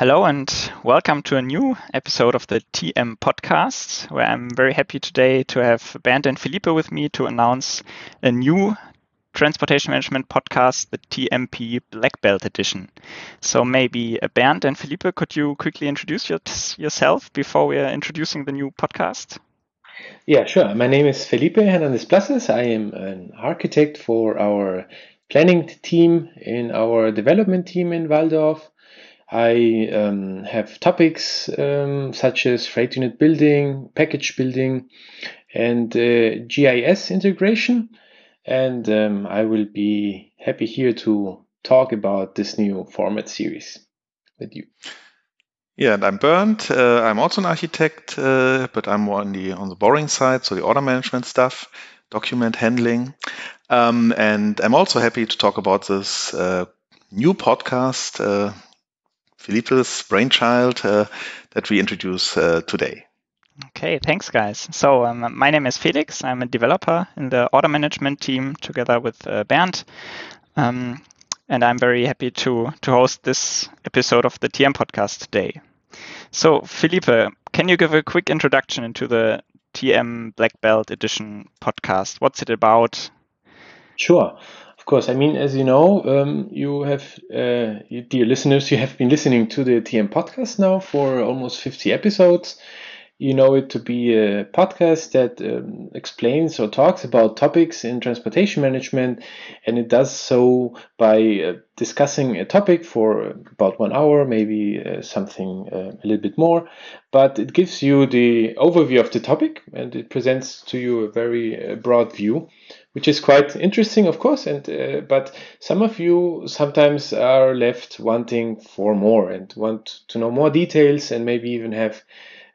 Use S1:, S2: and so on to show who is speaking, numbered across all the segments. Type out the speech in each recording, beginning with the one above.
S1: Hello and welcome to a new episode of the TM podcast, where I'm very happy today to have Bernd and Felipe with me to announce a new transportation management podcast, the TMP Black Belt edition. So maybe uh, Bernd and Felipe, could you quickly introduce your, yourself before we are introducing the new podcast?
S2: Yeah, sure. My name is Felipe Hernandez Plazas. I am an architect for our planning team in our development team in Walldorf. I um, have topics um, such as freight unit building, package building, and uh, GIS integration. And um, I will be happy here to talk about this new format series with you.
S3: Yeah, and I'm Bernd. Uh, I'm also an architect, uh, but I'm more on the on the boring side, so the order management stuff, document handling, um, and I'm also happy to talk about this uh, new podcast, Felipe's brainchild, uh, that we introduce uh, today.
S1: Okay, thanks, guys. So, um, my name is Felix. I'm a developer in the order management team together with uh, Bernd. Um, and I'm very happy to, to host this episode of the TM podcast today. So, Felipe, can you give a quick introduction into the TM Black Belt Edition podcast? What's it about?
S2: Sure. Course. I mean, as you know, um, you have, uh, dear listeners, you have been listening to the TM podcast now for almost 50 episodes you know it to be a podcast that um, explains or talks about topics in transportation management, and it does so by uh, discussing a topic for about one hour, maybe uh, something uh, a little bit more. But it gives you the overview of the topic and it presents to you a very uh, broad view which is quite interesting, of course. And uh, but some of you sometimes are left wanting for more and want to know more details and maybe even have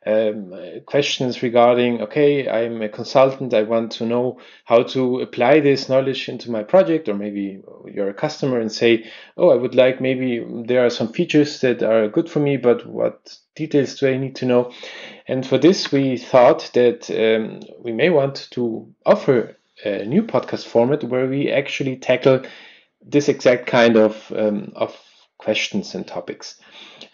S2: um, questions regarding okay i'm a consultant i want to know how to apply this knowledge into my project or maybe you're a customer and say oh i would like maybe there are some features that are good for me but what details do i need to know and for this we thought that um, we may want to offer a new podcast format where we actually tackle this exact kind of um, of questions and topics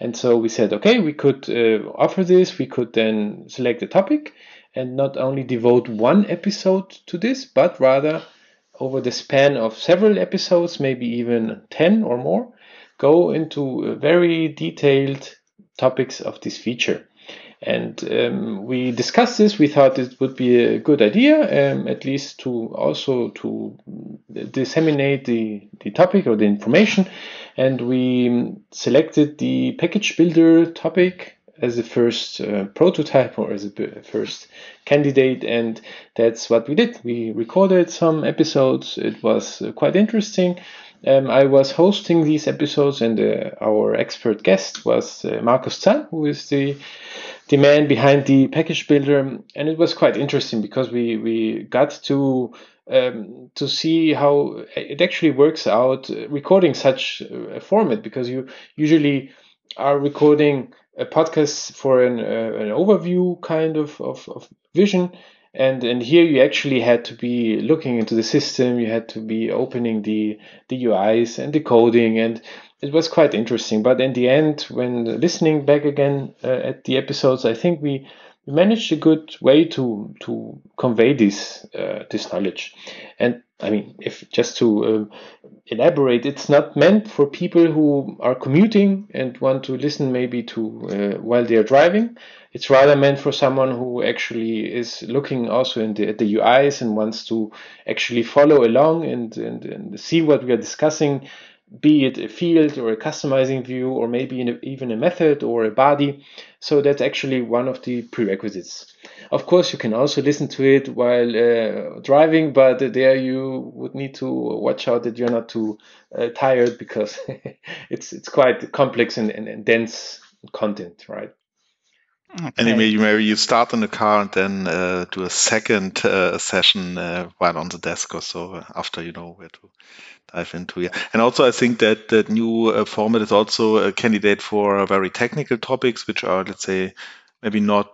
S2: and so we said, okay, we could uh, offer this. We could then select a topic and not only devote one episode to this, but rather over the span of several episodes, maybe even 10 or more, go into very detailed topics of this feature. And um, we discussed this. We thought it would be a good idea, um, at least to also to disseminate the, the topic or the information. And we selected the package builder topic as the first uh, prototype or as a first candidate. And that's what we did. We recorded some episodes. It was uh, quite interesting um, i was hosting these episodes and uh, our expert guest was uh, markus zahn who is the the man behind the package builder. And it was quite interesting because we we got to um, to see how it actually works out uh, recording such a format because you usually are recording a podcast for an, uh, an overview kind of, of, of vision and and here you actually had to be looking into the system you had to be opening the the uis and decoding and it was quite interesting. But in the end when listening back again uh, at the episodes i think we we managed a good way to to convey this uh, this knowledge. And i mean if just to um, elaborate it's not meant for people who are commuting and want to listen maybe to uh, while they are driving. It's rather meant for someone who actually is looking also the, at the uis and wants to actually follow along and, and, and see what we are discussing be it a field or a customizing view or maybe a, even a method or a body. So that's actually one of the prerequisites. Of course, you can also listen to it while uh, driving, but there you would need to watch out that you're not too uh, tired because it's it's quite complex and, and, and dense content, right?
S3: Okay. And maybe, maybe you start in the car and then uh, do a second uh, session uh, while on the desk or so uh, after you know where to dive into. Yeah, and also I think that that new uh, format is also a candidate for very technical topics, which are let's say maybe not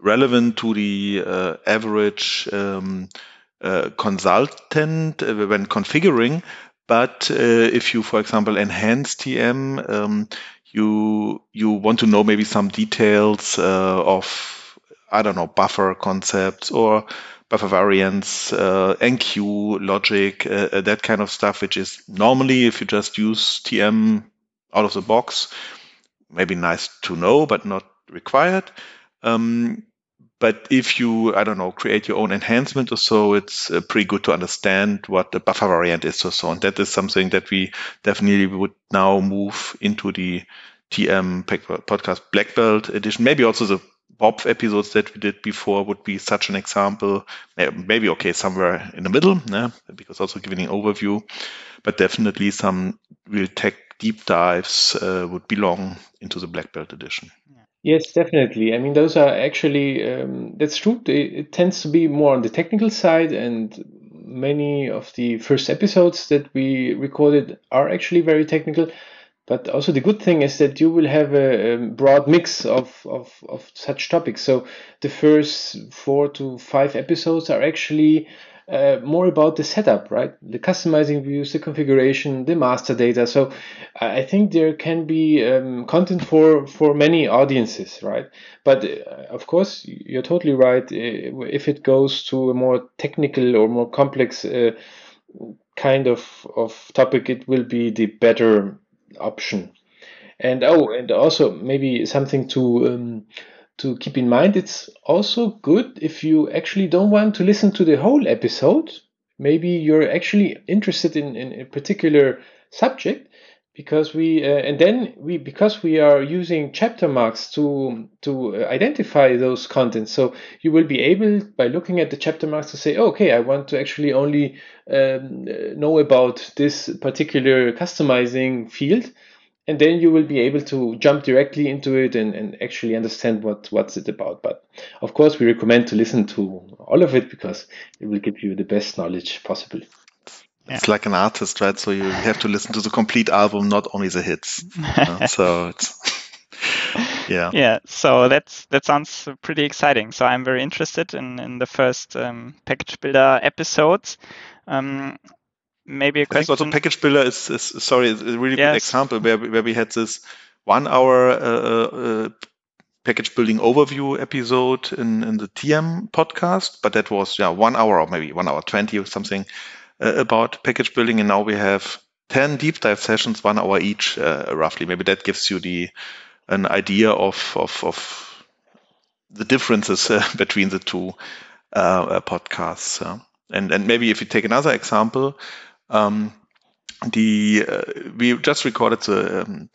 S3: relevant to the uh, average um, consultant when configuring, but uh, if you, for example, enhance TM, um, you you want to know maybe some details uh, of I don't know buffer concepts or buffer variants, uh, enqueue logic, uh, uh, that kind of stuff, which is normally if you just use TM out of the box, maybe nice to know but not required. Um, but if you, I don't know, create your own enhancement or so, it's uh, pretty good to understand what the buffer variant is or so. And that is something that we definitely would now move into the TM podcast Black Belt edition. Maybe also the BOPF episodes that we did before would be such an example. Maybe okay, somewhere in the middle, yeah, because also giving an overview, but definitely some real tech deep dives uh, would belong into the Black Belt edition.
S2: Yes, definitely. I mean, those are actually, um, that's true. It, tends to be more on the technical side, and many of the first episodes that we recorded are actually very technical. But also, the good thing is that you will have a, a broad mix of, of, of such topics. So, the first four to five episodes are actually uh, more about the setup, right? The customizing views, the configuration, the master data. So I think there can be um, content for for many audiences, right? But uh, of course, you're totally right. If it goes to a more technical or more complex uh, kind of of topic, it will be the better option. And oh, and also maybe something to um, to keep in mind it's also good if you actually don't want to listen to the whole episode. Maybe you're actually interested in, in a particular subject because we uh, and then we because we are using chapter marks to to identify those contents. So you will be able by looking at the chapter marks to say oh, okay i want to actually only um, know about this particular customizing field and then you will be able to jump directly into it and, and actually understand what what's it about. But of course we recommend to listen to all of it because it will give you the best knowledge possible.
S3: It's yeah. like an artist right? So you have to listen to the complete album not only the hits. So it's yeah.
S1: Yeah so that's that sounds pretty exciting. So i'm very interested in in the first um, package builder episodes. Um, maybe a question.
S3: Also, package builder is, is sorry, is a really yes. good example where where we had this one hour uh, uh, uh, package building overview episode in, in the TM podcast, but that was yeah one hour or maybe one hour twenty or something uh, about package building, and now we have ten deep dive sessions, one hour each, uh, roughly. Maybe that gives you the an idea of of, of the differences uh, between the two podcasts. and and maybe if you take another example, um, the uh, we just recorded the um,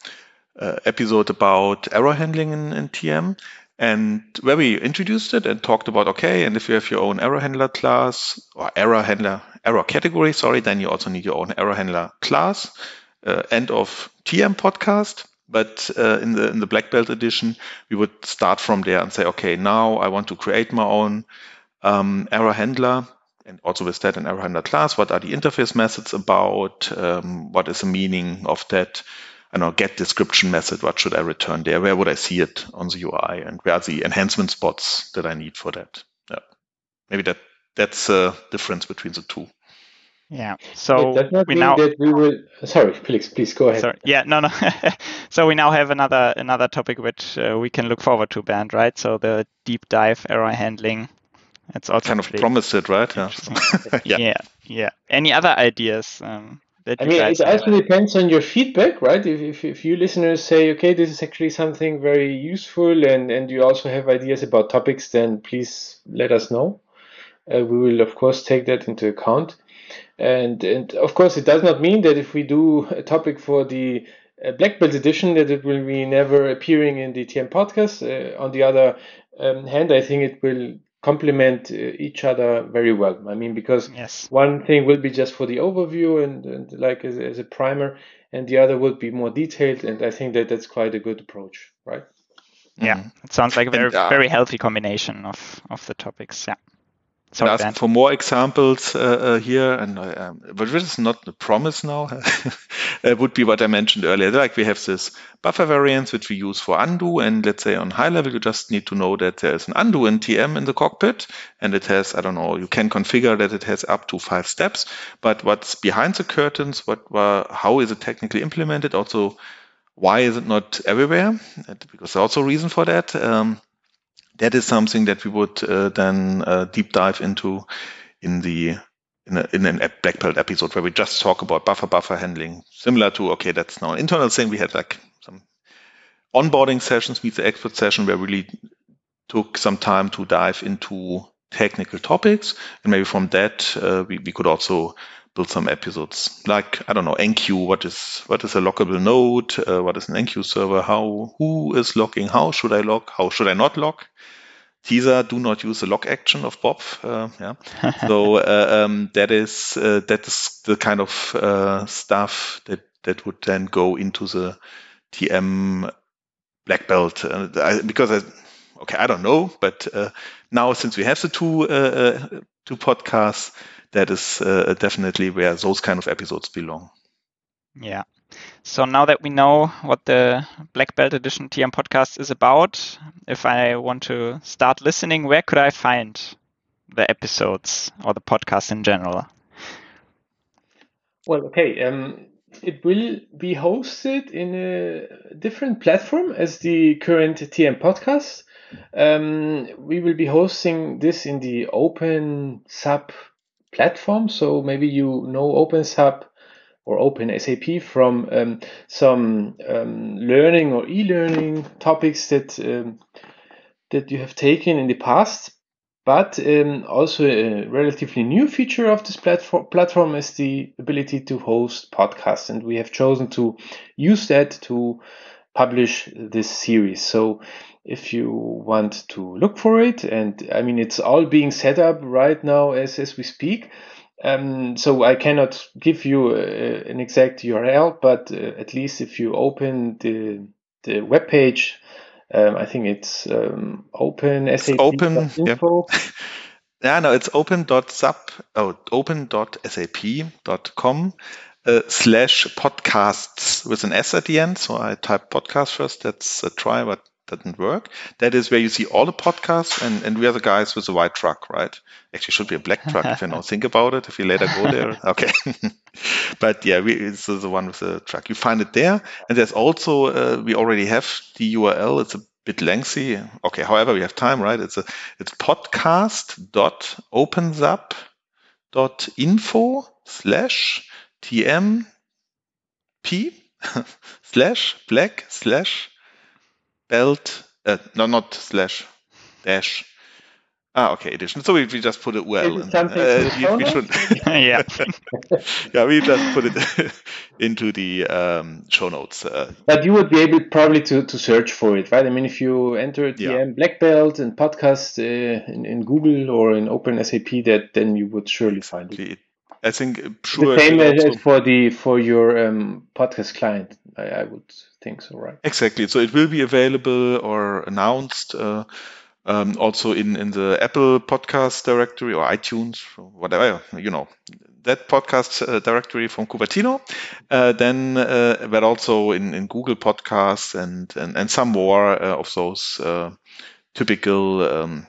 S3: uh, episode about error handling in, in, TM, and where we introduced it and talked about okay, and if you have your own error handler class or error handler error category, sorry, then you also need your own error handler class. Uh, end of TM podcast. But uh, in the in the black belt edition, we would start from there and say, okay, now I want to create my own um, error handler and also with that an error handler class, what are the interface methods about? Um, what is the meaning of that? I know get description method. What should I return there? Where would I see it on the UI? And where are the enhancement spots that I need for that? Yeah, maybe that that's a difference between the two.
S1: Yeah. So
S2: we now that we will. Sorry, please, please go ahead.
S1: Sorry. Yeah. No. No. so we now have another another topic which uh, we can look forward to, Bernd. Right. So the deep dive error handling it's also
S3: kind of promised it, right?
S1: Yeah. yeah. yeah. Yeah. Any other ideas? Um,
S2: I mean, it also depends on your feedback, right? If, if, if you listeners say, okay, this is actually something very useful, and, and you also have ideas about topics, then please let us know. Uh, we will, of course, take that into account. And, and of course, it does not mean that if we do a topic for the uh, Black Belt edition, that it will be never appearing in the TM podcast. Uh, on the other um, hand, I think it will complement uh, each other very well. I mean, because
S1: yes.
S2: one thing will be just for the overview and, and like as, as, a primer, and the other will be more detailed. And I think that that's quite a good approach, right?
S1: Yeah, mm-hmm. it sounds like a very and, uh, very healthy combination of of the topics. Yeah.
S3: Sorry, ask for more examples uh, uh, here, and um, but this is not the promise now. it would be what I mentioned earlier. Like we have this buffer variants which we use for undo, and let's say on high level you just need to know that there is an undo in TM in the cockpit, and it has I don't know you can configure that it has up to five steps. But what's behind the curtains? What how is it technically implemented? Also why is it not everywhere? Because there's also a reason for that. Um, that is something that we would uh, then uh, deep dive into in the in, a, in an black belt episode where we just talk about buffer buffer handling, similar to okay, that's now an internal thing. We had like some onboarding sessions, meet the expert session, where we really took some time to dive into technical topics, and maybe from that uh, we, we could also build some episodes like I don't know enqueue What is what is a lockable node? Uh, what is an enqueue server? How who is locking? How should I lock? How should I not lock? Teaser do not use the lock action of BOPF. Uh, yeah. so uh, um, that is uh, that is the kind of uh, stuff that that would then go into the TM black belt I, because I, okay I don't know, but uh, now since we have the two uh, two podcasts, that is definitely where those kind of episodes belong.
S1: Yeah. So now that we know what the Black Belt Edition TM podcast is about, if I want to start listening, where could I find the episodes or the podcast in general?
S2: Well, okay. Um, it will be hosted in a different platform as the current TM podcast. Um, we will be hosting this in the OpenSAP platform. So maybe you know OpenSAP or open SAP from um, some um, learning or e-learning topics that um, that you have taken in the past. But um, also a relatively new feature of this platform platform is the ability to host podcasts, and we have chosen to use that to publish this series. So if you want to look for it, and I mean it's all being set up right now as as we speak. Um, so I cannot give you uh, an exact URL, but uh, at least if you open the the web page, um, I think it's um, open
S3: it's open info. Yeah. yeah, no, it's open.sap oh open.sap.com uh, slash podcasts with an S at the end. So I type podcast first. That's a try, but didn't work. That is where you see all the podcasts, and, and we are the guys with the white truck, right? Actually, should be a black truck if you now think about it. If you later go there, okay. but yeah, we, it's the one with the truck. You find it there, and there's also uh, we already have the URL. It's a bit lengthy. Okay, however, we have time, right? It's a it's podcast.opensap.info slash tmp slash black slash belt, uh, no, not slash, dash. Ah, okay, edition. So we, we just put it well. In, uh, we, we should,
S1: yeah,
S3: yeah, we just put it into the um, show notes. Uh,
S2: but you would be able probably to, to search for it, right? I mean, if you enter TM yeah. Black Belt and podcast uh, in, in Google or in OpenSAP, that then you would surely find it.
S3: I think uh, sure.
S2: The same as for the for your um, podcast client, I, I, would think so, right?
S3: Exactly. So it will be available or announced uh, um, also in in the Apple Podcast directory or iTunes, or whatever you know that podcast uh, directory from Cupertino. Uh, then, uh, but also in in Google Podcasts and and, and some more uh, of those typical. Um,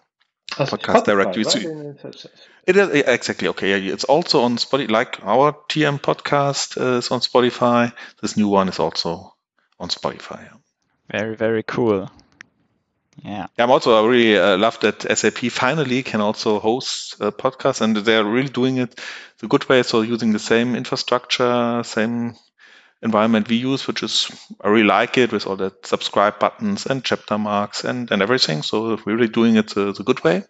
S3: podcast directory. Right? It is exactly okay. It's also on Spotify, like our TM podcast uh, is on Spotify. This new one is also on Spotify.
S1: Very very cool. Yeah.
S3: I'm also I really uh, love that SAP finally can also host a podcast, and they're really doing it the good way. So using the same infrastructure, same environment we use, which is I really like it with all the subscribe buttons and chapter marks and, and everything. So we're really doing it the, the good way.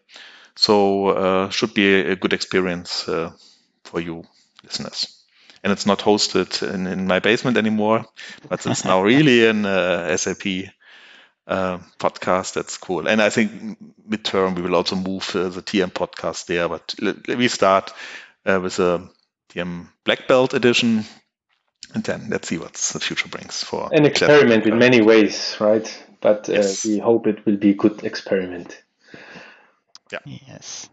S3: So uh, should be a, a good experience uh, for you listeners. And it's not hosted in, in my basement anymore, but it's now really an uh, SAP uh, podcast. That's cool. And I think midterm we will also move uh, the TM podcast there. But we start uh, with a TM Black Belt edition, and then let's see what the future brings for
S2: an experiment in many ways, right? But uh, yes. we hope it will be a good experiment.
S3: Yeah.
S1: Yes.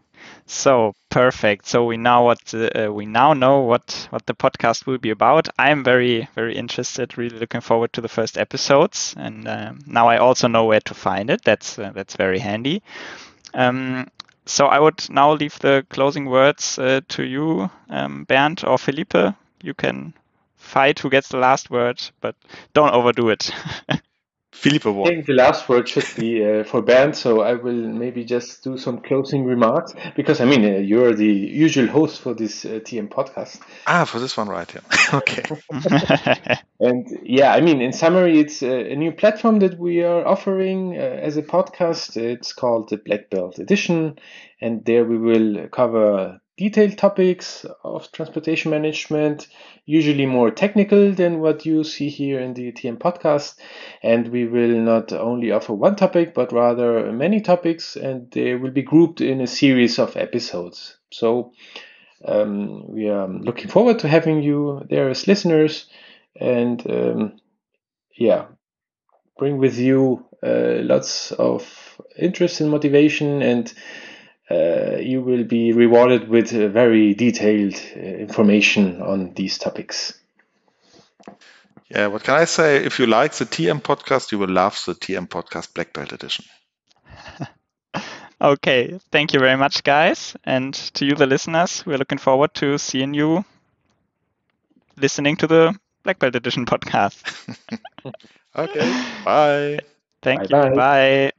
S1: So perfect. So we now what uh, we now know what what the podcast will be about. I'm very very interested. Really looking forward to the first episodes, and um, now I also know where to find it. That's uh, that's very handy. Um, so I would now leave the closing words uh, to you, um, Bernd or Felipe. You can fight who gets the last word, but don't overdo it.
S3: Felipe
S2: I think the last word should be uh, for Bernd, so I will maybe just do some closing remarks because I mean uh, you're the usual host for this uh, TM podcast.
S3: Ah, for this one, right? Yeah. okay.
S2: and yeah, I mean, in summary, it's a, a new platform that we are offering uh, as a podcast. It's called the Black Belt Edition, and there we will cover detailed topics of transportation management, usually more technical than what you see here in the TM podcast. And we will not only offer one topic, but rather many topics, and they will be grouped in a series of episodes. So um, we are looking forward to having you there as listeners, and um, yeah, bring with you uh, lots of interest and motivation and uh, you will be rewarded with uh, very detailed uh, information on these topics.
S3: Yeah, what can I say? If you like the TM podcast, you will love the TM podcast Black Belt Edition.
S1: okay, thank you very much, guys. And to you, the listeners, we're looking forward to seeing you listening to the Black Belt Edition podcast.
S3: okay, bye.
S1: Thank bye you. Bye.